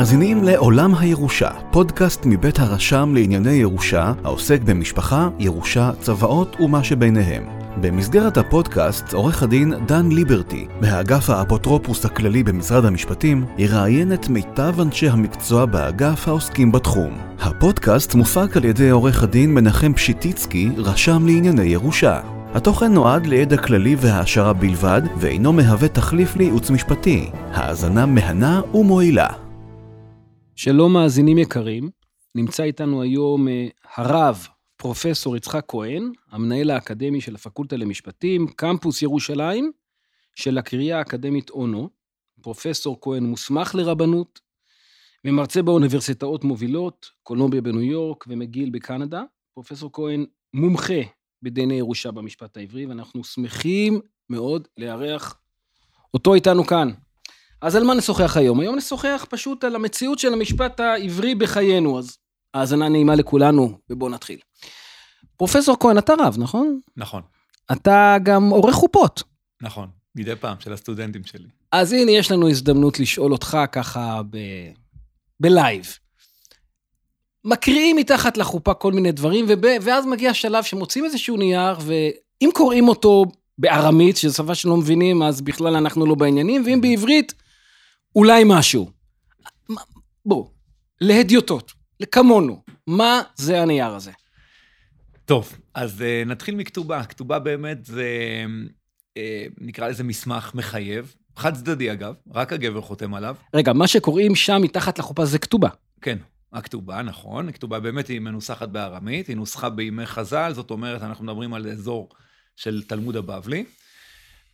מאזינים לעולם הירושה, פודקאסט מבית הרשם לענייני ירושה, העוסק במשפחה, ירושה, צוואות ומה שביניהם. במסגרת הפודקאסט, עורך הדין דן ליברטי, מהאגף האפוטרופוס הכללי במשרד המשפטים, יראיין את מיטב אנשי המקצוע באגף העוסקים בתחום. הפודקאסט מופק על ידי עורך הדין מנחם פשיטיצקי, רשם לענייני ירושה. התוכן נועד לידע כללי והעשרה בלבד, ואינו מהווה תחליף לייעוץ משפטי. האזנה מהנה ומועילה. שלום מאזינים יקרים, נמצא איתנו היום אה, הרב פרופסור יצחק כהן, המנהל האקדמי של הפקולטה למשפטים, קמפוס ירושלים, של הקריה האקדמית אונו. פרופסור כהן מוסמך לרבנות, ומרצה באוניברסיטאות מובילות, קולומביה בניו יורק ומגיל בקנדה. פרופסור כהן מומחה בדיני ירושה במשפט העברי, ואנחנו שמחים מאוד לארח אותו איתנו כאן. אז על מה נשוחח היום? היום נשוחח פשוט על המציאות של המשפט העברי בחיינו, אז האזנה נעימה לכולנו, ובואו נתחיל. פרופסור כהן, אתה רב, נכון? נכון, אתה גם עורך חופות. נכון, מדי פעם, של הסטודנטים שלי. אז הנה, יש לנו הזדמנות לשאול אותך ככה ב... ב live. מקריאים מתחת לחופה כל מיני דברים, וב... ואז מגיע שלב שמוצאים איזשהו נייר, ואם קוראים אותו בארמית, שזו שפה שלא מבינים, אז בכלל אנחנו לא בעניינים, ואם בעברית, אולי משהו. בוא, להדיוטות, כמונו, מה זה הנייר הזה? טוב, אז uh, נתחיל מכתובה. כתובה באמת זה, uh, נקרא לזה מסמך מחייב, חד צדדי אגב, רק הגבר חותם עליו. רגע, מה שקוראים שם מתחת לחופה זה כתובה. כן, הכתובה, נכון. הכתובה באמת היא מנוסחת בארמית, היא נוסחה בימי חז"ל, זאת אומרת, אנחנו מדברים על אזור של תלמוד הבבלי,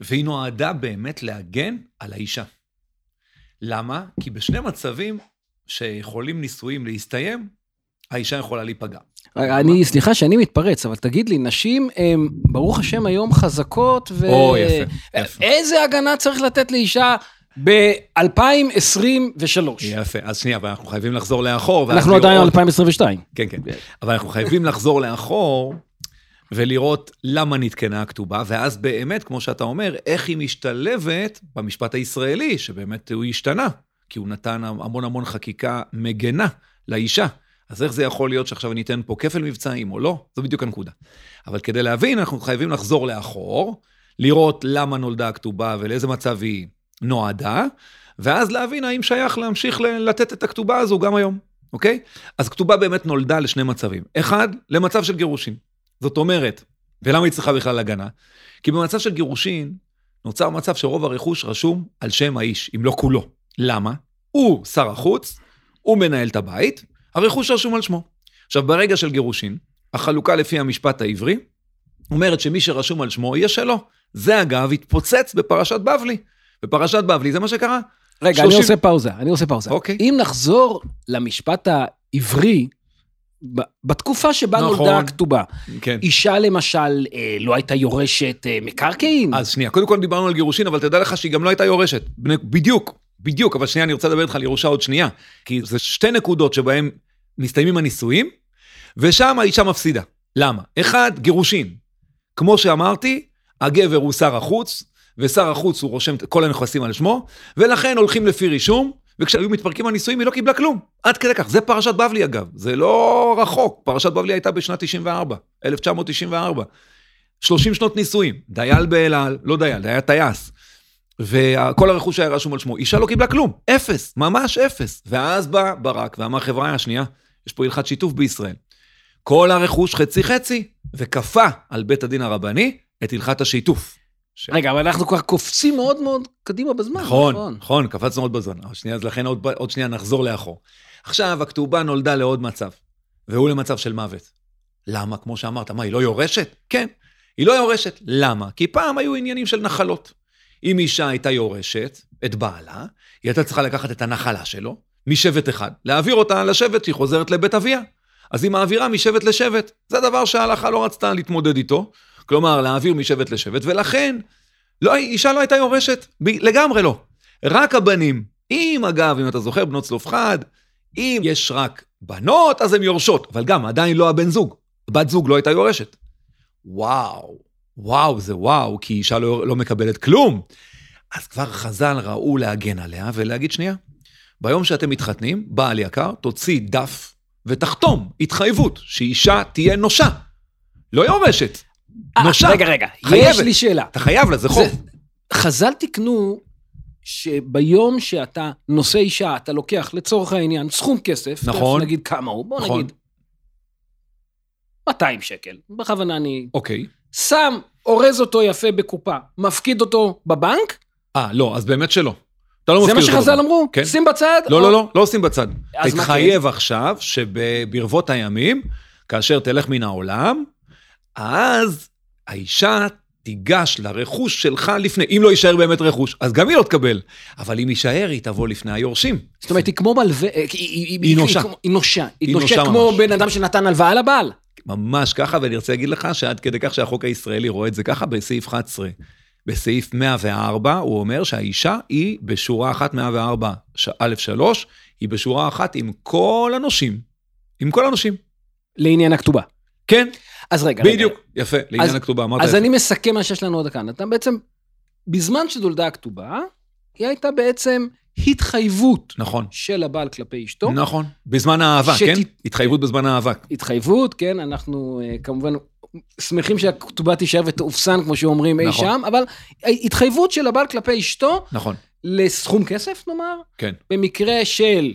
והיא נועדה באמת להגן על האישה. למה? כי בשני מצבים שיכולים נישואים להסתיים, האישה יכולה להיפגע. אני, סליחה שאני מתפרץ, אבל תגיד לי, נשים הן, ברוך השם, היום חזקות, ו... או, יפה, יפה. איזה הגנה צריך לתת לאישה ב-2023? יפה, אז שנייה, אבל אנחנו חייבים לחזור לאחור. אנחנו עדיין על לראות- 2022. כן, כן. אבל אנחנו חייבים לחזור לאחור ולראות למה נתקנה הכתובה, ואז באמת, כמו שאתה אומר, איך היא משתלבת במשפט הישראלי, שבאמת הוא השתנה, כי הוא נתן המון המון חקיקה מגנה לאישה. אז איך זה יכול להיות שעכשיו אני אתן פה כפל מבצעים או לא? זו בדיוק הנקודה. אבל כדי להבין, אנחנו חייבים לחזור לאחור, לראות למה נולדה הכתובה ולאיזה מצב היא נועדה, ואז להבין האם שייך להמשיך לתת את הכתובה הזו גם היום, אוקיי? אז כתובה באמת נולדה לשני מצבים. אחד, למצב של גירושין. זאת אומרת, ולמה היא צריכה בכלל הגנה? כי במצב של גירושין, נוצר מצב שרוב הרכוש רשום על שם האיש, אם לא כולו. למה? הוא שר החוץ, הוא מנהל את הבית, הרכוש רשום על שמו. עכשיו, ברגע של גירושין, החלוקה לפי המשפט העברי, אומרת שמי שרשום על שמו יהיה שלו. זה אגב התפוצץ בפרשת בבלי. בפרשת בבלי זה מה שקרה. רגע, אני 30 עושה פאוזה, אני עושה פאוזה. אוקיי. אם נחזור למשפט העברי, בתקופה שבה נכון. נולדה הכתובה, כן. אישה למשל אה, לא הייתה יורשת אה, מקרקעין? אז שנייה, קודם כל דיברנו על גירושין, אבל תדע לך שהיא גם לא הייתה יורשת. בדיוק, בדיוק, אבל שנייה, אני רוצה לדבר איתך על ירושה עוד שנייה. כי זה שתי נקודות שבהן מסתיימים הנישואים, ושם האישה מפסידה. למה? אחד, גירושין. כמו שאמרתי, הגבר הוא שר החוץ, ושר החוץ הוא רושם את כל הנכסים על שמו, ולכן הולכים לפי רישום, וכשהיו מתפרקים הנישואים היא לא קיבלה כלום. עד כדי כך. זה פרשת בבלי אגב, זה לא רחוק. פרשת בבלי הייתה בשנת 94, 1994. 30 שנות נישואים, דייל באל על, לא דייל, היה טייס. וכל הרכוש היה רשום על שמו, אישה לא קיבלה כלום, אפס, ממש אפס. ואז בא ברק ואמר, חבריא, השנייה, יש פה הלכת שיתוף בישראל. כל הרכוש חצי חצי, וכפה על בית הדין הרבני את הלכת השיתוף. ש- רגע, אבל אנחנו כבר קופצים מאוד מאוד קדימה בזמן. נכון, נכון, קפצנו עוד בזמן. שנייה, אז לכן עוד, עוד שנייה נחזור לאחור. עכשיו, הכתובה נולדה לעוד מצב, והוא למצב של מוות. למה? כמו שאמרת, מה, היא לא יורשת? כן, היא לא יורשת. למה? כי פעם היו עניינים של נחלות. אם אישה הייתה יורשת את בעלה, היא הייתה צריכה לקחת את הנחלה שלו, משבט אחד, להעביר אותה לשבט שהיא חוזרת לבית אביה. אז היא מעבירה משבט לשבט. זה דבר שההלכה לא רצתה להתמודד איתו. כלומר, להעביר משבט לשבט, ולכן, לא, אישה לא הייתה יורשת, ב- לגמרי לא. רק הבנים. אם, אגב, אם אתה זוכר, בנות צלופחד, אם יש רק בנות, אז הן יורשות, אבל גם עדיין לא הבן זוג. בת זוג לא הייתה יורשת. וואו, וואו, זה וואו, כי אישה לא, לא מקבלת כלום. אז כבר חז"ל ראו להגן עליה ולהגיד, שנייה, ביום שאתם מתחתנים, בעל יקר, תוציא דף ותחתום התחייבות שאישה תהיה נושה. לא יורשת, אה, נושה. רגע, רגע, חייבת. יש לי שאלה. אתה חייב לה, זה חוב. זה- חז"ל תיקנו שביום שאתה נושא אישה, אתה לוקח לצורך העניין סכום כסף, נכון. נגיד כמה הוא, בוא נכון. נגיד 200 שקל, בכוונה אני אוקיי. שם, אורז אותו יפה בקופה, מפקיד אותו בבנק, אה, לא, אז באמת שלא. אתה לא זה מפקיד מה אותו שחז"ל בבנק. אמרו, כן. שים בצד. לא, או- לא, לא, לא עושים בצד. מה כן? תתחייב עכשיו שברבות הימים, כאשר תלך מן העולם, אז האישה תיגש לרכוש שלך לפני, אם לא יישאר באמת רכוש, אז גם היא לא תקבל. אבל אם יישאר, היא תבוא לפני היורשים. זאת אומרת, היא כמו מלווה, היא- היא היא נושה. כמו- היא נושה. היא היא נושה נושה כמו ממש. בן אדם שנתן הלוואה לבעל. ממש ככה, ואני רוצה להגיד לך שעד כדי כך שהחוק הישראלי רואה את זה ככה, בסעיף 11, בסעיף 104, הוא אומר שהאישה היא בשורה אחת, 104 א' 3, היא בשורה אחת עם כל הנושים. עם כל הנושים. לעניין הכתובה. כן, אז רגע, רגע. בדיוק, יפה, לעניין אז- הכתובה, אמרת אז יפה. אני מסכם מה שיש לנו עוד כאן. אתה בעצם, בזמן שנולדה הכתובה, היא הייתה בעצם התחייבות נכון, של הבעל כלפי אשתו. נכון. בזמן האהבה, שת- כן? התחייבות בזמן האהבה. התחייבות, כן, אנחנו אה, כמובן שמחים שהכתובה תישאר ותאופסן, כמו שאומרים אי נכון. שם, אבל התחייבות של הבעל כלפי אשתו נכון, לסכום כסף, נאמר, כן. במקרה של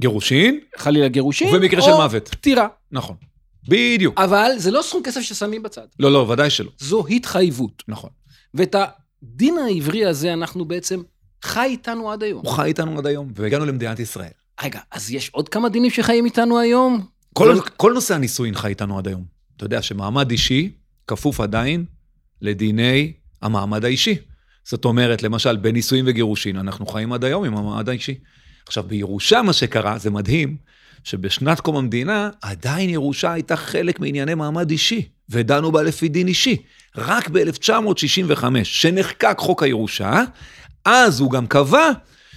גירושין, חלילה גירושין, ובמקרה או של מוות. פטירה. נכון. בדיוק. אבל זה לא סכום כסף ששמים בצד, לא, לא, ודאי שלא. זו התחייבות. נכון. ואת הדין העברי הזה אנחנו בעצם חי איתנו עד היום. הוא חי איתנו עד היום, והגענו למדינת ישראל. רגע, אז יש עוד כמה דינים שחיים איתנו היום? כל, זה- כל נושא הנישואין חי איתנו עד היום. אתה יודע שמעמד אישי כפוף עדיין לדיני המעמד האישי. זאת אומרת, למשל, בנישואין וגירושין, אנחנו חיים עד היום עם המעמד האישי. עכשיו, בירושה מה שקרה, זה מדהים, שבשנת קום המדינה, עדיין ירושה הייתה חלק מענייני מעמד אישי, ודנו בה לפי דין אישי. רק ב-1965, שנחקק חוק הירושה, אז הוא גם קבע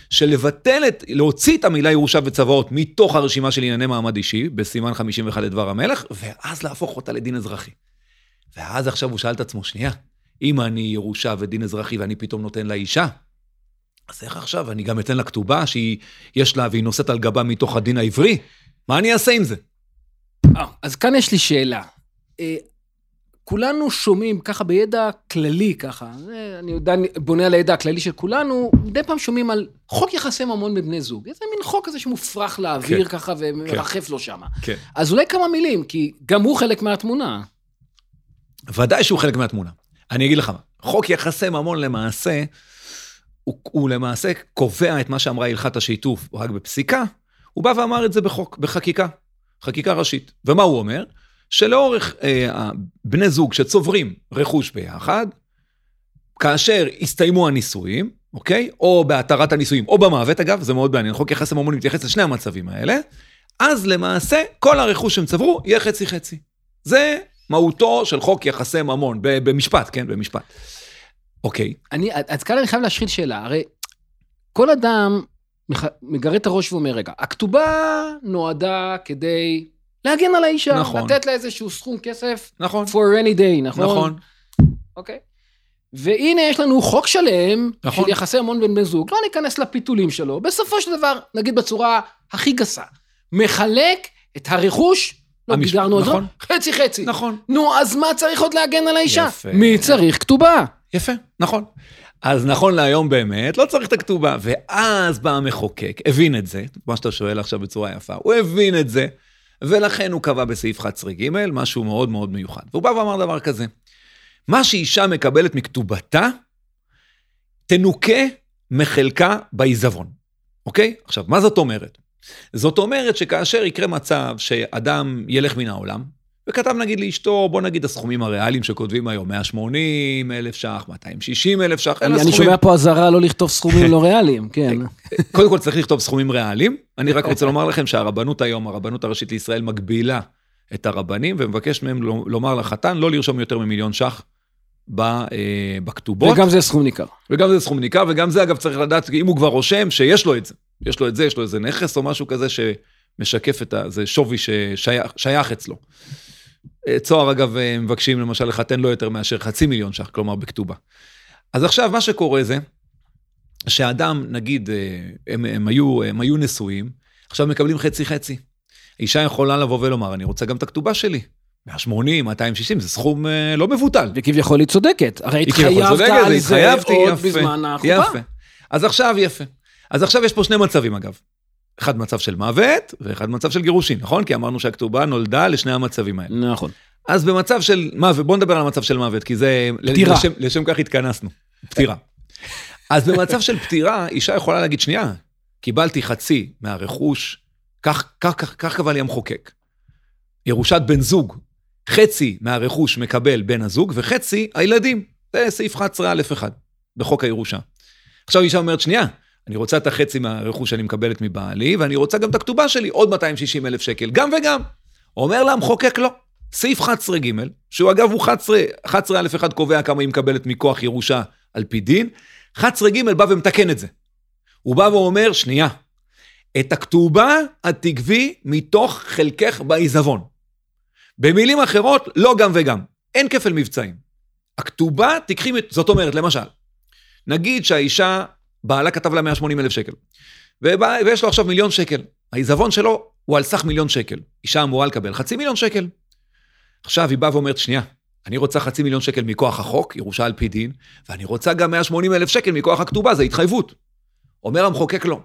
שלבטל את, להוציא את המילה ירושה וצוואות מתוך הרשימה של ענייני מעמד אישי, בסימן 51 לדבר המלך, ואז להפוך אותה לדין אזרחי. ואז עכשיו הוא שאל את עצמו, שנייה, אם אני ירושה ודין אזרחי ואני פתאום נותן לה אישה, אז איך עכשיו אני גם אתן לה כתובה שהיא, יש לה והיא נושאת על גבה מתוך הדין העברי? מה אני אעשה עם זה? אה, אז כאן יש לי שאלה. כולנו שומעים ככה בידע כללי ככה, זה, אני יודע, בונה על הידע הכללי של כולנו, מדי פעם שומעים על חוק יחסי ממון בין בני זוג. איזה מין חוק כזה שמופרח לאוויר כן. ככה ומרחף לו שמה. כן. אז אולי כמה מילים, כי גם הוא חלק מהתמונה. ודאי שהוא חלק מהתמונה. אני אגיד לך מה, חוק יחסי ממון למעשה, הוא, הוא למעשה קובע את מה שאמרה הלכת השיתוף רק בפסיקה, הוא בא ואמר את זה בחוק, בחקיקה, חקיקה ראשית. ומה הוא אומר? שלאורך אה, בני זוג שצוברים רכוש ביחד, כאשר הסתיימו הנישואים, אוקיי? או בהתרת הנישואים, או במוות, אגב, זה מאוד מעניין, חוק יחסי ממון מתייחס לשני המצבים האלה, אז למעשה כל הרכוש שהם צברו יהיה חצי-חצי. זה מהותו של חוק יחסי ממון, במשפט, כן, במשפט. אוקיי, אני, אז כאן אני חייב להשחיל שאלה, הרי כל אדם מגרד את הראש ואומר, רגע, הכתובה נועדה כדי להגן על האישה, נכון. לתת לה איזשהו סכום כסף נכון, for any day, נכון? נכון, אוקיי. והנה יש לנו חוק שלם נכון. של יחסי המון בין בני זוג, לא ניכנס לפיתולים שלו, בסופו של דבר, נגיד בצורה הכי גסה, מחלק את הרכוש, לא המש- דיברנו על זה, נכון. חצי חצי. נכון. נו, אז מה צריך עוד להגן על האישה? יפה. מי צריך כתובה? יפה, נכון. אז נכון להיום באמת, לא צריך את הכתובה. ואז בא המחוקק, הבין את זה, מה שאתה שואל עכשיו בצורה יפה, הוא הבין את זה, ולכן הוא קבע בסעיף 11ג משהו מאוד מאוד מיוחד. והוא בא ואמר דבר כזה, מה שאישה מקבלת מכתובתה, תנוכה מחלקה בעיזבון, אוקיי? עכשיו, מה זאת אומרת? זאת אומרת שכאשר יקרה מצב שאדם ילך מן העולם, וכתב נגיד לאשתו, בוא נגיד הסכומים הריאליים שכותבים היום, 180 אלף ש"ח, 260 אלף ש"ח, אלה אני אני. שומע פה אזהרה לא לכתוב סכומים לא ריאליים, כן. קודם כל צריך לכתוב סכומים ריאליים. אני רק רוצה לומר לכם שהרבנות היום, הרבנות הראשית לישראל מגבילה את הרבנים ומבקש מהם לומר לחתן לא לרשום יותר ממיליון ש"ח אה, בכתובות. וגם זה סכום ניכר. וגם זה סכום ניכר, וגם זה אגב צריך לדעת, אם הוא כבר רושם, שיש לו את זה. יש לו את זה, יש לו איזה נכס או משהו כזה שמשקף את ה... זה שווי ששייך שייך אצלו. אה, צוהר, אגב, אה, מבקשים למשל לחתן לא יותר מאשר חצי מיליון ש"ח, כלומר בכתובה. אז עכשיו, מה שקורה זה, שאדם, נגיד, אה, הם, הם, היו, הם היו נשואים, עכשיו מקבלים חצי-חצי. אישה יכולה לבוא ולומר, אני רוצה גם את הכתובה שלי. 180, 260, זה סכום אה, לא מבוטל. וכביכול היא צודקת. הרי התחייבת על זה עוד יפה, בזמן החופה. יפה. אז עכשיו יפה. אז עכשיו יש פה שני מצבים אגב. אחד מצב של מוות, ואחד מצב של גירושין, נכון? כי אמרנו שהכתובה נולדה לשני המצבים האלה. נכון. אז במצב של מוות, בוא נדבר על המצב של מוות, כי זה... פטירה. לשם, לשם כך התכנסנו. פטירה. אז במצב של פטירה, אישה יכולה להגיד, שנייה, קיבלתי חצי מהרכוש, כך, כך, כך, כך קבע לי המחוקק. ירושת בן זוג, חצי מהרכוש מקבל בן הזוג, וחצי הילדים. זה סעיף 11א1 בחוק הירושה. עכשיו אישה אומרת, שנייה, אני רוצה את החצי מהרכוש שאני מקבלת מבעלי, ואני רוצה גם את הכתובה שלי, עוד 260 אלף שקל, גם וגם. אומר לה המחוקק לא. סעיף 11ג, שהוא אגב הוא 11, 11א1 קובע כמה היא מקבלת מכוח ירושה על פי דין, 11ג בא ומתקן את זה. הוא בא ואומר, שנייה, את הכתובה את תגבי מתוך חלקך בעיזבון. במילים אחרות, לא גם וגם. אין כפל מבצעים. הכתובה תקחי, זאת אומרת, למשל, נגיד שהאישה, בעלה כתב לה 180 אלף שקל, ובא, ויש לו עכשיו מיליון שקל. העיזבון שלו הוא על סך מיליון שקל. אישה אמורה לקבל חצי מיליון שקל. עכשיו היא באה ואומרת, שנייה, אני רוצה חצי מיליון שקל מכוח החוק, ירושה על פי דין, ואני רוצה גם 180 אלף שקל מכוח הכתובה, זו התחייבות. אומר המחוקק לא.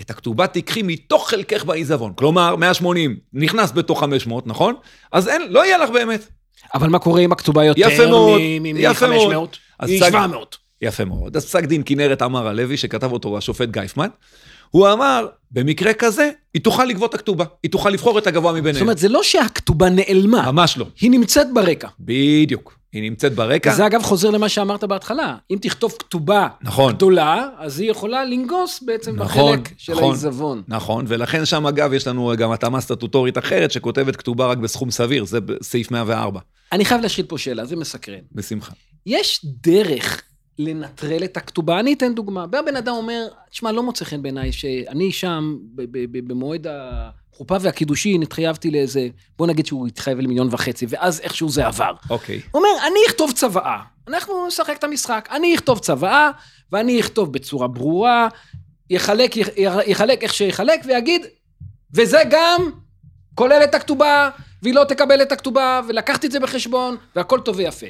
את הכתובה תיקחי מתוך חלקך בעיזבון. כלומר, 180 נכנס בתוך 500, נכון? אז אין, לא יהיה לך באמת. אבל מה קורה אם הכתובה יותר יפה מאוד, יפה מאוד. מ-500? אז היא פסק- 700. יפה מאוד. אז פסק דין כנרת עמר הלוי, שכתב אותו השופט גייפמן, הוא אמר, במקרה כזה, היא תוכל לגבות הכתובה. היא תוכל לבחור את הגבוה מביניהם. זאת אומרת, זה לא שהכתובה נעלמה, ממש לא. היא נמצאת ברקע. בדיוק. היא נמצאת ברקע. וזה אגב חוזר למה שאמרת בהתחלה. אם תכתוב כתובה נכון. גדולה, אז היא יכולה לנגוס בעצם נכון, בחלק של נכון. העיזבון. נכון, ולכן שם אגב יש לנו גם התאמה סטטוטורית אחרת שכותבת כתובה רק בסכום סביר, זה בסעיף 104. אני חייב להשחיל פה שאלה, זה מסקרן. בשמחה. יש דרך לנטרל את הכתובה? אני אתן דוגמה. בא בן אדם אומר, תשמע, לא מוצא חן בעיניי שאני שם, במועד החופה והקידושין, התחייבתי לאיזה, בוא נגיד שהוא התחייב למיליון וחצי, ואז איכשהו זה עבר. אוקיי. הוא אומר, אני אכתוב צוואה. אנחנו נשחק את המשחק. אני אכתוב צוואה, ואני אכתוב בצורה ברורה, יחלק, יחלק איך שיחלק, ויגיד, וזה גם כולל את הכתובה, והיא לא תקבל את הכתובה, ולקחתי את זה בחשבון, והכל טוב ויפה.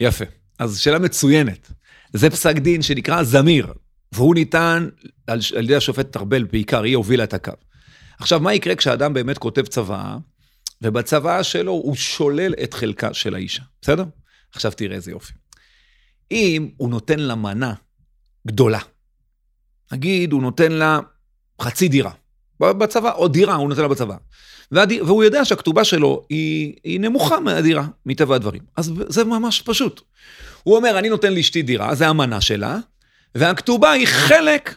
יפה. אז שאלה מצוינת. זה פסק דין שנקרא זמיר, והוא ניתן על, על ידי השופט ארבל בעיקר, היא הובילה את הקו. עכשיו, מה יקרה כשאדם באמת כותב צוואה, ובצוואה שלו הוא שולל את חלקה של האישה, בסדר? עכשיו תראה איזה יופי. אם הוא נותן לה מנה גדולה, נגיד הוא נותן לה חצי דירה, בצבא, או דירה הוא נותן לה בצבא, והד... והוא יודע שהכתובה שלו היא, היא נמוכה מהדירה, מטבע הדברים. אז זה ממש פשוט. הוא אומר, אני נותן לאשתי דירה, זה המנה שלה, והכתובה היא חלק,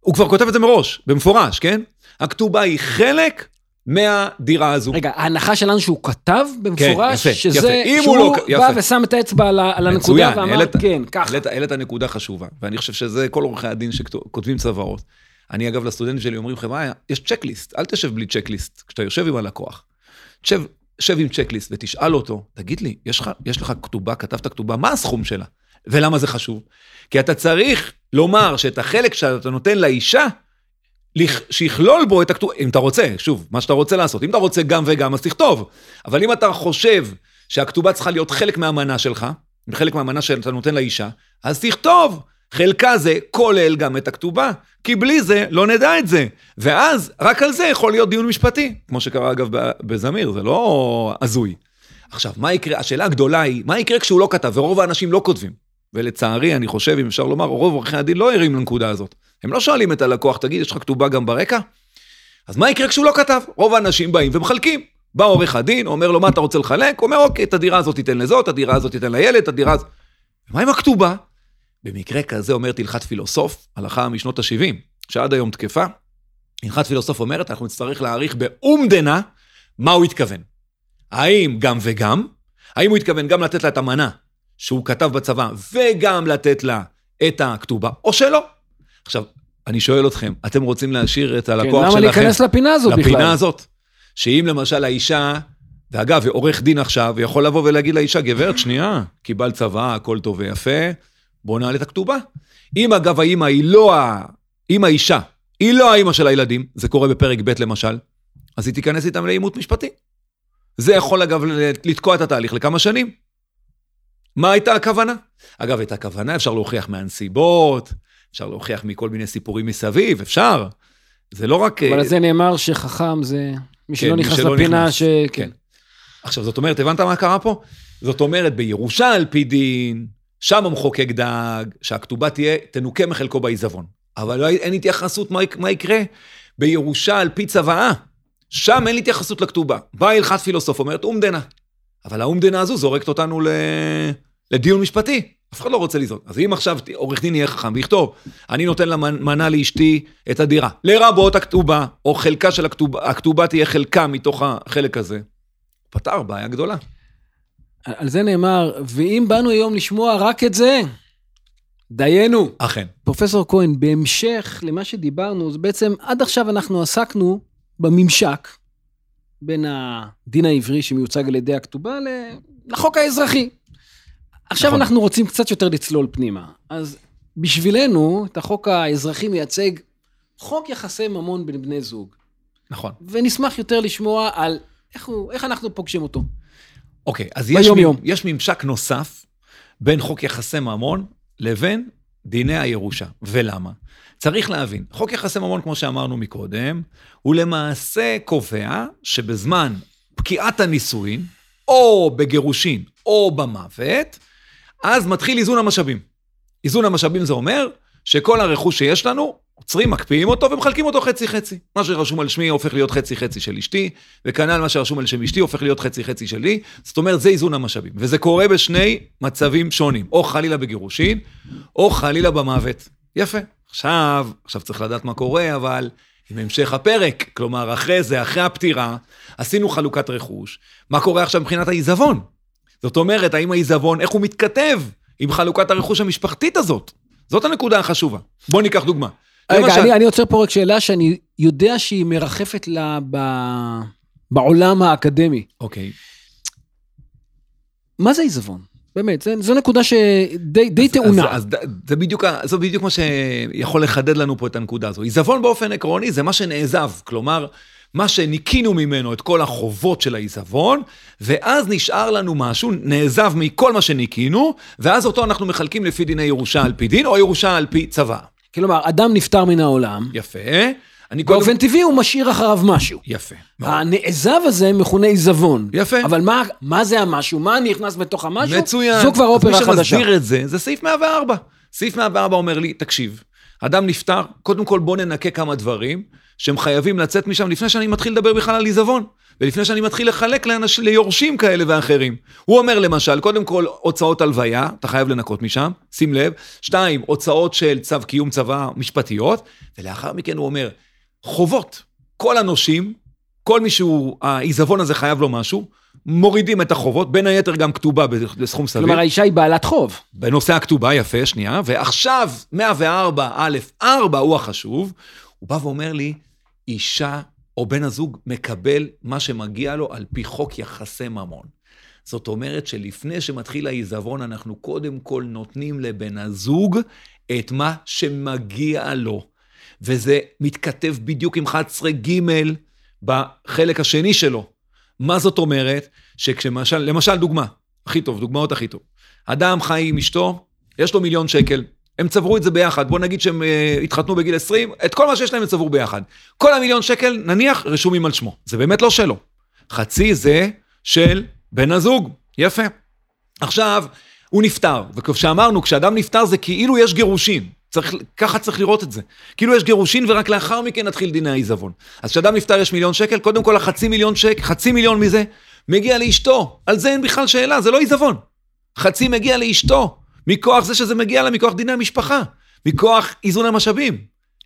הוא כבר כותב את זה מראש, במפורש, כן? הכתובה היא חלק מהדירה הזו. רגע, ההנחה שלנו שהוא כתב במפורש, יפה, שזה, יפה. שהוא לא- בא יפה. ושם את האצבע על, הנקודה מצוין, ואמר, העלית- כן, ככה. העלית- נקודה חשובה, ואני חושב שזה כל עורכי הדין שכותבים צוואות. אני אגב לסטודנטים שלי אומרים, חבריא, יש צ'קליסט, אל תשב בלי צ'קליסט. כשאתה יושב עם הלקוח, תשב, שב עם צ'קליסט ותשאל אותו, תגיד לי, יש לך, יש לך כתובה, כתבת כתובה, מה הסכום שלה? ולמה זה חשוב? כי אתה צריך לומר שאת החלק שאתה נותן לאישה, שיכלול בו את הכתובה, אם אתה רוצה, שוב, מה שאתה רוצה לעשות. אם אתה רוצה גם וגם, אז תכתוב. אבל אם אתה חושב שהכתובה צריכה להיות חלק מהמנה שלך, חלק מהמנה שאתה נותן לאישה, אז תכתוב. חלקה זה כולל גם את הכתובה, כי בלי זה לא נדע את זה. ואז רק על זה יכול להיות דיון משפטי, כמו שקרה אגב בזמיר, זה לא הזוי. עכשיו, מה יקרה, השאלה הגדולה היא, מה יקרה כשהוא לא כתב, ורוב האנשים לא כותבים. ולצערי, אני חושב, אם אפשר לומר, רוב עורכי הדין לא ערים לנקודה הזאת. הם לא שואלים את הלקוח, תגיד, יש לך כתובה גם ברקע? אז מה יקרה כשהוא לא כתב? רוב האנשים באים ומחלקים. בא עורך הדין, אומר לו, מה אתה רוצה לחלק? הוא אומר, אוקיי, את הדירה הזאת תיתן לזאת, את הדירה הזאת תיתן לילד, את הדירה הזאת... מה עם הכתובה? במקרה כזה אומרת הלכת פילוסוף, הלכה משנות ה-70, שעד היום תקפה. הלכת פילוסוף אומרת, אנחנו נצטרך להעריך באומדנה מה הוא התכוון. האם גם וגם? האם הוא התכוון גם לתת לה את המנה שהוא כתב בצבא, וגם לתת לה את הכתובה, או שלא? עכשיו, אני שואל אתכם, אתם רוצים להשאיר את כן, הלקוח למה שלכם להיכנס לפינה הזאת בכלל? לפינה הזאת? שאם למשל האישה ואגב, עורך דין עכשיו יכול לבוא ולהגיד לאישה, גברת, שנייה, קיבלת צבא, הכל טוב ויפה, בוא נעלה את הכתובה. אם אגב האימא היא לא ה... אם האישה, היא לא האימא של הילדים, זה קורה בפרק ב' למשל, אז היא תיכנס איתם לעימות משפטי. זה יכול אגב לתקוע את התהליך לכמה שנים. מה הייתה הכוונה? אגב, את הכוונה אפשר להוכיח מהנסיבות, אפשר להוכיח מכל מיני סיפורים מסביב, אפשר. זה לא רק... אבל אה, על זה נאמר שחכם זה מי כן, שלא מי נכנס שלא לפינה נכנס. ש... כן. עכשיו, זאת אומרת, הבנת מה קרה פה? זאת אומרת, בירושה על פי דין, שם המחוקק דאג שהכתובה תהיה, תנוקה מחלקו בעיזבון. אבל לא, אין התייחסות מה, מה יקרה בירושה על פי צוואה. שם אין התייחסות לכתובה. באה הלכת פילוסוף, אומרת אומדנה. אבל האומדנה הזו זורקת אותנו ל... לדיון משפטי. אף אחד לא רוצה לזרוק. אז אם עכשיו עורך דין יהיה חכם ויכתוב, אני נותן למנה לאשתי את הדירה, לרבות הכתובה, או חלקה של הכתובה, הכתובה תהיה חלקה מתוך החלק הזה, פתר בעיה גדולה. על זה נאמר, ואם באנו היום לשמוע רק את זה, דיינו. אכן. פרופסור כהן, בהמשך למה שדיברנו, זה בעצם עד עכשיו אנחנו עסקנו בממשק בין הדין העברי שמיוצג על ידי הכתובה לחוק האזרחי. עכשיו נכון. אנחנו רוצים קצת יותר לצלול פנימה. אז בשבילנו, את החוק האזרחי מייצג חוק יחסי ממון בין בני זוג. נכון. ונשמח יותר לשמוע על איך, הוא, איך אנחנו פוגשים אותו. אוקיי, אז יש, ביום-יום. מ- יש ממשק נוסף בין חוק יחסי ממון לבין דיני הירושה. ולמה? צריך להבין, חוק יחסי ממון, כמו שאמרנו מקודם, הוא למעשה קובע שבזמן פקיעת הנישואין, או בגירושין או במוות, אז מתחיל איזון המשאבים. איזון המשאבים זה אומר שכל הרכוש שיש לנו, עוצרים, מקפיאים אותו ומחלקים אותו חצי-חצי. מה שרשום על שמי הופך להיות חצי-חצי של אשתי, וכנ"ל מה שרשום על שם אשתי הופך להיות חצי-חצי שלי. זאת אומרת, זה איזון המשאבים. וזה קורה בשני מצבים שונים, או חלילה בגירושין, או חלילה במוות. יפה. עכשיו, עכשיו צריך לדעת מה קורה, אבל עם המשך הפרק, כלומר, אחרי זה, אחרי הפטירה, עשינו חלוקת רכוש. מה קורה עכשיו מבחינת העיזבון? זאת אומרת, האם העיזבון, איך הוא מתכתב עם חלוקת הרכוש המשפחתית הזאת? זאת הנקודה החשובה. בוא ניקח דוגמה. רגע, למשל- אני, אני עוצר פה רק שאלה שאני יודע שהיא מרחפת לה ב... בעולם האקדמי. אוקיי. מה זה עיזבון? באמת, זו, זו נקודה שדי די טעונה. אז, אז ד- זה בדיוק, זה בדיוק מה שיכול לחדד לנו פה את הנקודה הזו. עיזבון באופן עקרוני זה מה שנעזב, כלומר, מה שניקינו ממנו את כל החובות של העיזבון, ואז נשאר לנו משהו, נעזב מכל מה שניקינו, ואז אותו אנחנו מחלקים לפי דיני ירושה על פי דין, או ירושה על פי צבא. כלומר, אדם נפטר מן העולם, יפה. אני קודם... באופן טבעי הוא משאיר אחריו משהו. יפה. מאוד. הנעזב הזה מכונה עיזבון. יפה. אבל מה, מה זה המשהו? מה נכנס בתוך המשהו? מצוין. זו כבר אופרה אז מי חדשה. שמסביר את זה, זה סעיף 104. סעיף 104 אומר לי, תקשיב, אדם נפטר, קודם כל בוא ננקה כמה דברים שהם חייבים לצאת משם לפני שאני מתחיל לדבר בכלל על עיזבון. ולפני שאני מתחיל לחלק לאנש, ליורשים כאלה ואחרים. הוא אומר למשל, קודם כל, הוצאות הלוויה, אתה חייב לנקות משם, שים לב. שתיים, הוצאות של צו קיום צבא משפטיות, ולאחר מכן הוא אומר, חובות. כל הנושים, כל מי שהוא, העיזבון הזה חייב לו משהו, מורידים את החובות, בין היתר גם כתובה בסכום סביר. כלומר, האישה היא בעלת חוב. בנושא הכתובה, יפה, שנייה, ועכשיו 104 א' 4 הוא החשוב, הוא בא ואומר לי, אישה או בן הזוג מקבל מה שמגיע לו על פי חוק יחסי ממון. זאת אומרת שלפני שמתחיל העיזבון, אנחנו קודם כל נותנים לבן הזוג את מה שמגיע לו. וזה מתכתב בדיוק עם 11ג' בחלק השני שלו. מה זאת אומרת? שכשמשל, למשל דוגמה, הכי טוב, דוגמאות הכי טוב. אדם חי עם אשתו, יש לו מיליון שקל. הם צברו את זה ביחד, בוא נגיד שהם uh, התחתנו בגיל 20, את כל מה שיש להם הם צברו ביחד. כל המיליון שקל, נניח, רשומים על שמו. זה באמת לא שלו. חצי זה של בן הזוג. יפה. עכשיו, הוא נפטר, וכשאמרנו, כשאדם נפטר זה כאילו יש גירושין. צריך, ככה צריך לראות את זה. כאילו יש גירושין ורק לאחר מכן נתחיל דיני העיזבון. אז כשאדם נפטר יש מיליון שקל, קודם כל החצי מיליון שקל, חצי מיליון מזה, מגיע לאשתו. על זה אין בכלל שאלה, זה לא עיזבון. חצי מגיע לאשתו, מכוח זה שזה מגיע לה, מכוח דיני המשפחה, מכוח איזון המשאבים,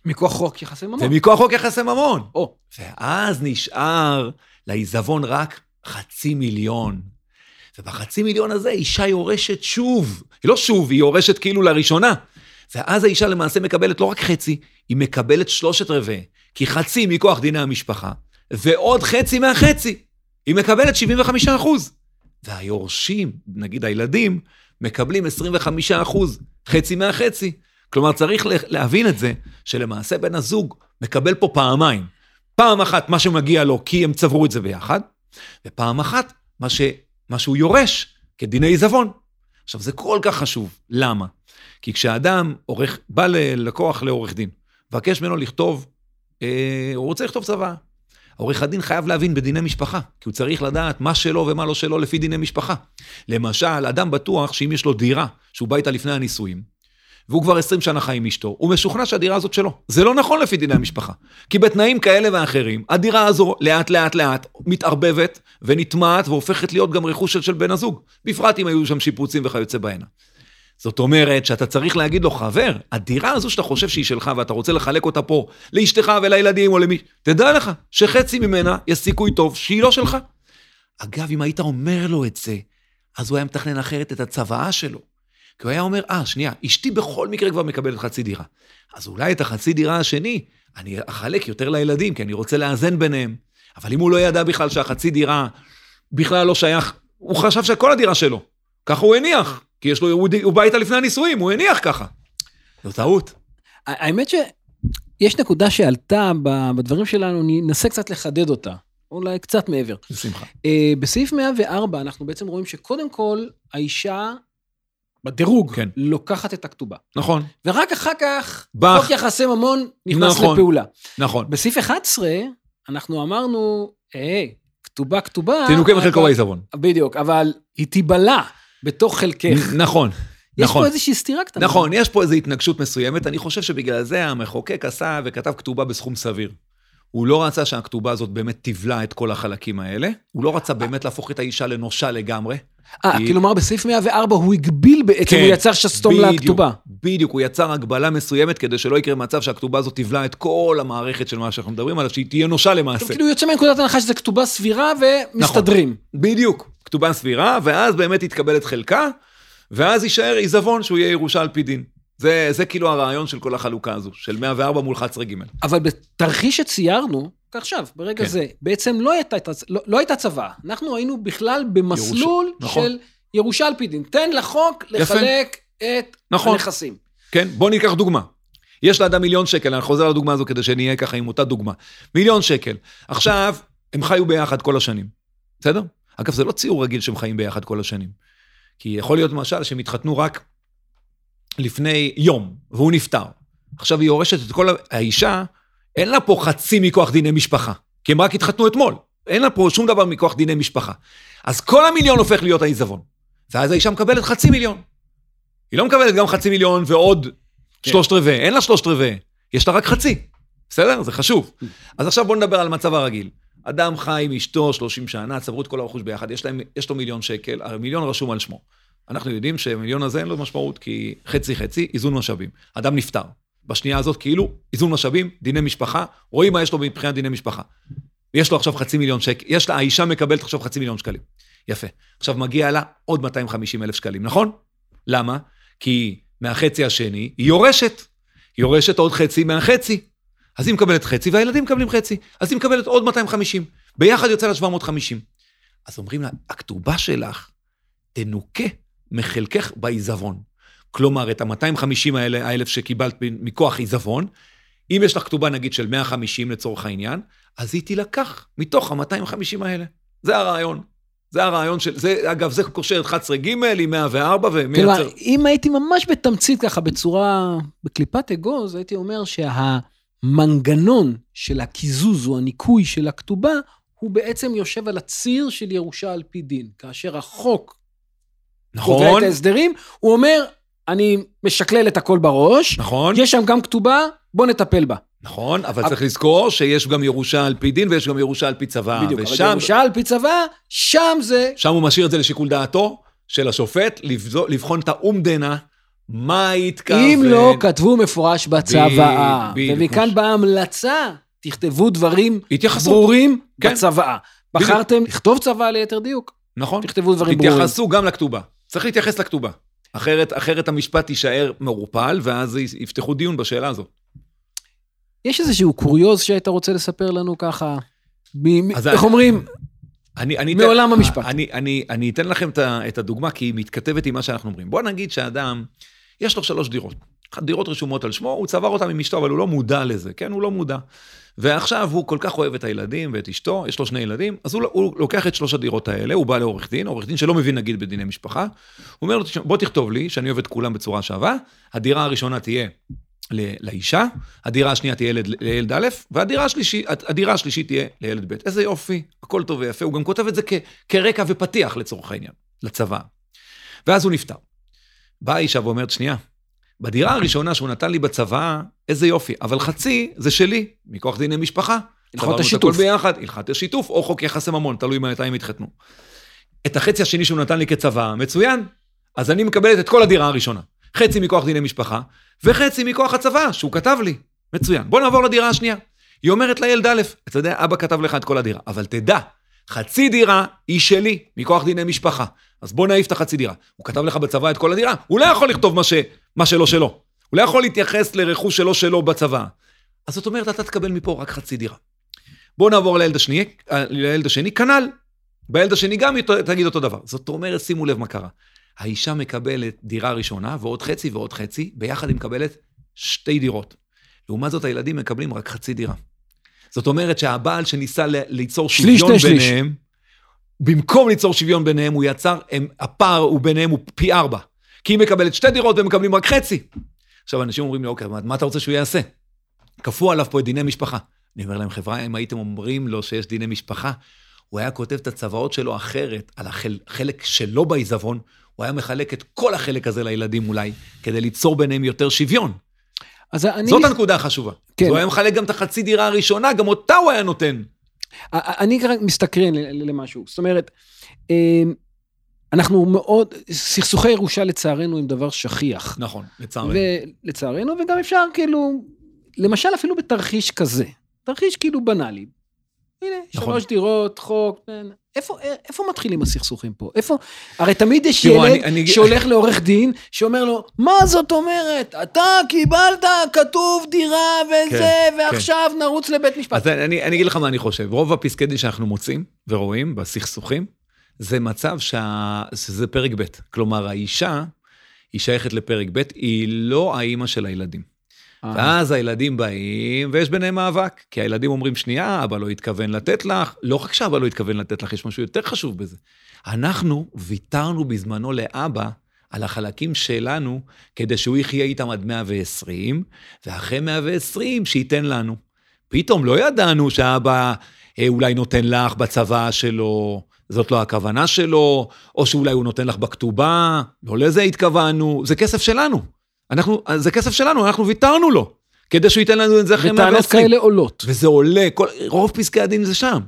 מכוח חוק יחסי ממון. ומכוח חוק יחסי ממון. או, ואז נשאר לעיזבון רק חצי מיליון. ובחצי מיליון הזה אישה יורשת שוב. היא לא שוב, היא יורשת כאילו לראשונה. ואז האישה למעשה מקבלת לא רק חצי, היא מקבלת שלושת רבעי. כי חצי מכוח דיני המשפחה, ועוד חצי מהחצי. היא מקבלת 75 אחוז. והיורשים, נגיד הילדים, מקבלים 25 אחוז, חצי מהחצי. כלומר, צריך להבין את זה, שלמעשה בן הזוג מקבל פה פעמיים. פעם אחת מה שמגיע לו כי הם צברו את זה ביחד, ופעם אחת מה, ש... מה שהוא יורש כדיני עיזבון. עכשיו, זה כל כך חשוב. למה? כי כשאדם עורך, בא ללקוח לעורך דין, מבקש ממנו לכתוב, אה, הוא רוצה לכתוב צוואה. עורך הדין חייב להבין בדיני משפחה, כי הוא צריך לדעת מה שלו ומה לא שלו לפי דיני משפחה. למשל, אדם בטוח שאם יש לו דירה, שהוא בא איתה לפני הנישואים, והוא כבר 20 שנה חי עם אשתו, הוא משוכנע שהדירה הזאת שלו. זה לא נכון לפי דיני המשפחה. כי בתנאים כאלה ואחרים, הדירה הזו לאט לאט לאט מתערבבת ונטמעת והופכת להיות גם רכוש של בן הזוג. בפרט אם היו שם שיפוצים וכיוצא בהנה. זאת אומרת שאתה צריך להגיד לו, חבר, הדירה הזו שאתה חושב שהיא שלך ואתה רוצה לחלק אותה פה לאשתך ולילדים או למי, תדע לך שחצי ממנה יש סיכוי טוב שהיא לא שלך. אגב, אם היית אומר לו את זה, אז הוא היה מתכנן אחרת את הצוואה שלו. כי הוא היה אומר, אה, שנייה, אשתי בכל מקרה כבר מקבלת חצי דירה. אז אולי את החצי דירה השני, אני אחלק יותר לילדים, כי אני רוצה לאזן ביניהם. אבל אם הוא לא ידע בכלל שהחצי דירה בכלל לא שייך, הוא חשב שכל הדירה שלו. ככה הוא הניח, כי יש לו, הוא, הוא בא איתה לפני הנישואים, הוא הניח ככה. זו טעות. האמת שיש נקודה שעלתה בדברים שלנו, אני אנסה קצת לחדד אותה. אולי קצת מעבר. בשמחה. אה, בסעיף 104 אנחנו בעצם רואים שקודם כל, האישה בדירוג, כן. לוקחת את הכתובה. נכון. ורק אחר כך, חוק יחסי ממון נכנס נכון, לפעולה. נכון. בסעיף 11, אנחנו אמרנו, היי, כתובה כתובה. תינוקי בחלקו בעיזבון. בדיוק, אבל היא תיבלע בתוך חלקך. נכון. יש נכון. פה איזושהי סתירה קטנה. נכון, יש פה איזו התנגשות מסוימת. אני חושב שבגלל זה המחוקק עשה וכתב כתובה בסכום סביר. הוא לא רצה שהכתובה הזאת באמת תבלע את כל החלקים האלה. הוא לא רצה באמת להפוך את האישה לנושה לגמרי. אה, כי... כלומר בסעיף 104 הוא הגביל בעצם, כן, הוא יצר שסתום בדיוק, לכתובה. בדיוק, הוא יצר הגבלה מסוימת כדי שלא יקרה מצב שהכתובה הזאת תבלע את כל המערכת של מה שאנחנו מדברים עליו, שהיא תהיה נושה למעשה. כאילו יוצא מנקודת הנחה שזו כתובה סבירה ומסתדרים. נכון, בדיוק, כתובה סבירה, ואז באמת יתקבל את חלקה, ואז יישאר עיזבון שהוא יהיה ירושה על פי דין. זה, זה כאילו הרעיון של כל החלוקה הזו, של 104 מול 11 ג'. אבל בתרחיש שציירנו, עכשיו, ברגע כן. זה, בעצם לא הייתה, לא, לא הייתה צבא. אנחנו היינו בכלל במסלול ירוש... נכון. של ירושה על פי דין. תן לחוק לחלק יפה. את נכון. הנכסים. כן, בוא ניקח דוגמה. יש לאדם מיליון שקל, אני חוזר לדוגמה הזו כדי שנהיה ככה עם אותה דוגמה. מיליון שקל. עכשיו, הם חיו ביחד כל השנים, בסדר? אגב, זה לא ציור רגיל שהם חיים ביחד כל השנים. כי יכול להיות למשל שהם התחתנו רק לפני יום, והוא נפטר. עכשיו היא יורשת את כל... האישה, אין לה פה חצי מכוח דיני משפחה, כי הם רק התחתנו אתמול. אין לה פה שום דבר מכוח דיני משפחה. אז כל המיליון הופך להיות העיזבון. ואז האישה מקבלת חצי מיליון. היא לא מקבלת גם חצי מיליון ועוד כן. שלושת רבעי, אין לה שלושת רבעי, יש לה רק חצי. בסדר? זה חשוב. אז עכשיו בואו נדבר על המצב הרגיל. אדם חי עם אשתו 30 שנה, צברו את כל הרכוש ביחד, יש, להם, יש לו מיליון שקל, המיליון רשום על שמו. אנחנו יודעים שהמיליון הזה אין לו משמעות, כי חצי חצי, איזון משאבים. אדם נפטר. בשנייה הזאת כאילו איזון משאבים, דיני משפחה, רואים מה יש לו מבחינת דיני משפחה. יש לו עכשיו חצי מיליון שקל, יש לה, האישה מקבלת עכשיו חצי מיליון שקלים. יפה. עכשיו מגיע לה עוד 250 אלף שקלים, נכון? למה? כי מהחצי השני היא יורשת. היא יורשת עוד חצי מהחצי. אז היא מקבלת חצי והילדים מקבלים חצי. אז היא מקבלת עוד 250. ביחד יוצא לה 750. אז אומרים לה, הכתובה שלך תנוקה מחלקך בעיזבון. כלומר, את ה-250 האלה, האלף שקיבלת מכוח עיזבון, אם יש לך כתובה נגיד של 150 לצורך העניין, אז היא תילקח מתוך ה-250 האלה. זה הרעיון. זה הרעיון של, זה, אגב, זה קושר את 11 ג' עם 104 ומייצר... כלומר, אם הייתי ממש בתמצית ככה, בצורה, בקליפת אגוז, הייתי אומר שהמנגנון של הקיזוז או הניקוי של הכתובה, הוא בעצם יושב על הציר של ירושה על פי דין. כאשר החוק נכון. קובע את ההסדרים, הוא אומר, אני משקלל את הכל בראש. נכון. יש שם גם כתובה, בוא נטפל בה. נכון, אבל צריך לזכור שיש גם ירושה על פי דין ויש גם ירושה על פי צבא. בדיוק, ושם... אבל ירושה על פי צבא, שם זה... שם הוא משאיר את זה לשיקול דעתו של השופט, לבחון את האומדנה, מה התכוון. אם לא כתבו מפורש בצוואה, ומכאן באה המלצה, תכתבו דברים. ברורים כן. בצוואה. בחרתם לכתוב צוואה ליתר דיוק. נכון. תכתבו דברים ברורים. תתייחסו גם לכתובה. צריך להתייחס לכתובה. אחרת, אחרת המשפט יישאר מעורפל, ואז יפתחו דיון בשאלה הזאת. יש איזשהו קוריוז שהיית רוצה לספר לנו ככה? מ- איך אומרים? אני, אני מעולם אתן, המשפט. אני, אני, אני אתן לכם את הדוגמה, כי היא מתכתבת עם מה שאנחנו אומרים. בוא נגיד שאדם, יש לו שלוש דירות. דירות רשומות על שמו, הוא צבר אותן עם אשתו, אבל הוא לא מודע לזה, כן? הוא לא מודע. ועכשיו הוא כל כך אוהב את הילדים ואת אשתו, יש לו שני ילדים, אז הוא, הוא לוקח את שלוש הדירות האלה, הוא בא לעורך דין, עורך דין שלא מבין נגיד בדיני משפחה, הוא אומר לו, "תשמע, בוא תכתוב לי, שאני אוהב את כולם בצורה שווה, הדירה הראשונה תהיה לאישה, הדירה השנייה תהיה לילד- לילד א', והדירה השלישית, הדירה השלישית תהיה לילד ב'. איזה יופי, הכל טוב ויפה, הוא גם כותב את זה כ, כרקע ופתיח לצורך העניין, לצבא. ואז הוא נפטר. באה האישה ואומרת, שנייה, בדירה הראשונה שהוא נתן לי בצבא, איזה יופי, אבל חצי זה שלי, מכוח דיני משפחה. הלכות השיתוף. ביחד, הלכת השיתוף או חוק יחסי ממון, תלוי מתי הם התחתנו. את החצי השני שהוא נתן לי כצבא, מצוין. אז אני מקבלת את כל הדירה הראשונה. חצי מכוח דיני משפחה, וחצי מכוח הצבא, שהוא כתב לי. מצוין. בוא נעבור לדירה השנייה. היא אומרת לילד א', אתה יודע, אבא כתב לך את כל הדירה, אבל תדע, חצי דירה היא שלי, מכוח דיני משפחה. אז בוא נעיף את החצי דירה. הוא כתב לך בצבא את כל הדירה, הוא לא יכול לכתוב מה, ש... מה שלא שלו. הוא לא יכול להתייחס לרכוש שלו שלו בצבא. אז זאת אומרת, אתה תקבל מפה רק חצי דירה. בואו נעבור לילד השני, לילד השני, כנ"ל. בילד השני גם תגיד אותו דבר. זאת אומרת, שימו לב מה קרה. האישה מקבלת דירה ראשונה, ועוד חצי ועוד חצי, ביחד היא מקבלת שתי דירות. לעומת זאת, הילדים מקבלים רק חצי דירה. זאת אומרת שהבעל שניסה ליצור שליש, שוויון שליש. ביניהם, במקום ליצור שוויון ביניהם, הוא יצר, הם, הפער הוא ביניהם הוא פי ארבע. כי היא מקבלת שתי דירות והם מקבלים רק חצי. עכשיו, אנשים אומרים לי, אוקיי, מה, אתה רוצה שהוא יעשה? כפו עליו פה את דיני משפחה. אני אומר להם, חבר'ה, אם הייתם אומרים לו שיש דיני משפחה, הוא היה כותב את הצוואות שלו אחרת, על החלק שלו בעיזבון, הוא היה מחלק את כל החלק הזה לילדים אולי, כדי ליצור ביניהם יותר שוויון. אז אני... זאת הנקודה החשובה. כן. הוא היה מחלק גם את החצי דירה הראשונה, גם אותה הוא היה נותן. אני כרגע מסתקרן למשהו. זאת אומרת, אמ, אנחנו מאוד, סכסוכי ירושה לצערנו הם דבר שכיח. נכון, לצערנו. ולצערנו, וגם אפשר כאילו, למשל אפילו בתרחיש כזה, תרחיש כאילו בנאלי. הנה, נכון. שלוש דירות, חוק, איפה, איפה מתחילים הסכסוכים פה? איפה? הרי תמיד יש ילד אני- אני- שהולך לעורך דין, שאומר לו, מה זאת אומרת? אתה קיבלת, כתוב דירה וזה, כן, ועכשיו נרוץ לבית משפט. אז אני, אני אגיד לך מה אני חושב. רוב הפסקי דין שאנחנו מוצאים ורואים בסכסוכים, זה מצב שה... שזה פרק ב'. כלומר, האישה, היא שייכת לפרק ב', היא לא האימא של הילדים. אה, ואז הילדים באים, ויש ביניהם מאבק. כי הילדים אומרים, שנייה, אבא לא התכוון לתת לך. לא רק שאבא לא התכוון לתת לך, יש משהו יותר חשוב בזה. אנחנו ויתרנו בזמנו לאבא על החלקים שלנו, כדי שהוא יחיה איתם עד 120, ואחרי 120, שייתן לנו. פתאום לא ידענו שאבא אה, אולי נותן לך בצבא שלו, זאת לא הכוונה שלו, או שאולי הוא נותן לך בכתובה, לא לזה התכוונו, זה כסף שלנו. אנחנו, זה כסף שלנו, אנחנו ויתרנו לו, כדי שהוא ייתן לנו את זה אחרי 120. וטענות כאלה עולות. וזה עולה, כל, רוב פסקי הדין זה שם.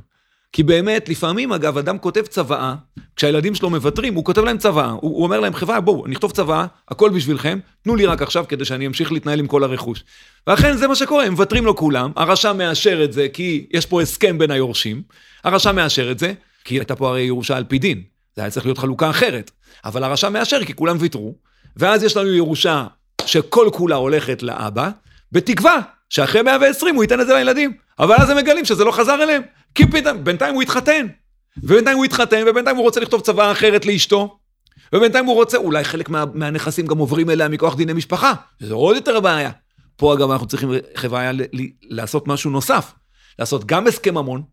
כי באמת, לפעמים, אגב, אדם כותב צוואה, כשהילדים שלו מוותרים, הוא כותב להם צוואה, הוא, הוא אומר להם, חבר'ה, בואו, נכתוב צוואה, הכל בשבילכם, תנו לי רק עכשיו כדי שאני אמשיך להתנהל עם כל הרכוש. ואכן זה מה שקורה, הם מוותרים לו כולם, הרשם מאשר את זה, כי יש פה הסכם בין היורשים, הרשם מאשר את זה, כי הייתה פה הרי ירושה על פי דין, זה היה צריך להיות חלוקה אחרת, אבל הרשם מאשר כי כולם ויתרו, ואז יש לנו ירושה שכל כולה הולכת לאבא, בתקווה שאחרי 120 הוא ייתן את זה לילדים. אבל אז הם מגלים שזה לא חזר אליהם, כי פתאום, בינתיים הוא התחתן. ובינתיים הוא התחתן, ובינתיים הוא רוצה לכתוב צוואה אחרת לאשתו. ובינתיים הוא רוצה, אולי חלק מה, מהנכסים גם עוברים אליה מכוח דיני משפחה. זה עוד יותר בעיה. פה אגב אנחנו צריכים, חברה, לעשות משהו נוסף. לעשות גם הסכם ממון,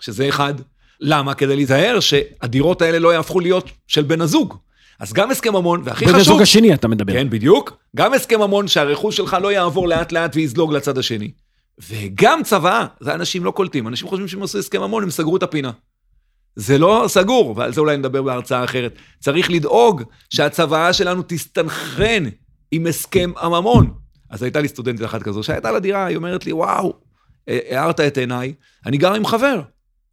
שזה אחד. למה? כדי להיזהר שהדירות האלה לא יהפכו להיות של בן הזוג. אז גם הסכם ממון, והכי בן חשוב... הזוג השני אתה מדבר. כן, בדיוק. גם הסכם ממון שהרכוש שלך לא יעבור לאט לאט ויזלוג לצד השני. וגם צוואה, זה אנשים לא קולטים. אנשים חושבים שהם עשו הסכם ממון, הם סגרו את הפינה. זה לא סגור, ועל זה אולי נדבר בהרצאה אחרת. צריך לדאוג שהצוואה שלנו תסתנכרן עם הסכם הממון. אז הייתה לי סטודנטית אחת כזו, שהייתה לה דירה, היא אומרת לי, וואו, הארת את עיניי, אני גר עם חבר.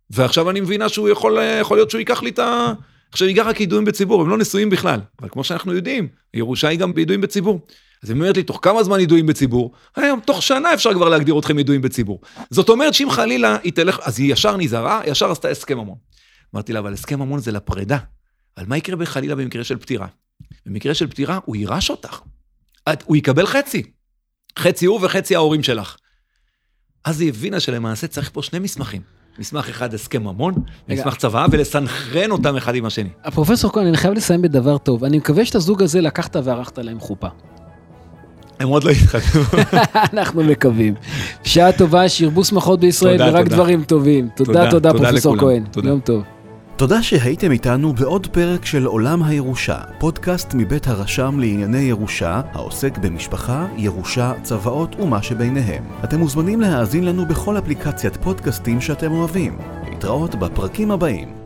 ועכשיו אני מבינה שהוא יכול, יכול להיות שהוא ייקח לי את ה... עכשיו, היא גרה כידועים בציבור, הם לא נשואים בכלל. אבל כמו שאנחנו יודעים, ירושה היא גם בידועים בציבור. אז היא אומרת לי, תוך כמה זמן ידועים בציבור? היום, תוך שנה אפשר כבר להגדיר אתכם ידועים בציבור. זאת אומרת שאם חלילה היא תלך, אז היא ישר נזהרה, ישר עשתה הסכם ממון. אמרתי לה, אבל הסכם ממון זה לפרידה. אבל מה יקרה בחלילה במקרה של פטירה? במקרה של פטירה, הוא יירש אותך. את, הוא יקבל חצי. חצי הוא וחצי ההורים שלך. אז היא הבינה שלמעשה צריך פה שני מסמכים. מסמך אחד הסכם ממון. מסמך צוואה, ולסנכרן אותם אחד עם השני. הפרופסור כהן, אני חייב לסיים בדבר טוב. אני מקווה שאת הזוג הזה לקחת וערכת להם חופה. הם עוד לא התחתנו. אנחנו מקווים. שעה טובה, שירבו שמחות בישראל ורק. דברים טובים. תודה, תודה, פרופסור. כהן. יום טוב. תודה שהייתם איתנו בעוד פרק של עולם הירושה, פודקאסט מבית הרשם לענייני ירושה, העוסק במשפחה, ירושה, צוואות ומה שביניהם. אתם מוזמנים להאזין לנו בכל אפליקציית פודקאסטים שאתם אוהבים. להתראות בפרקים הבאים.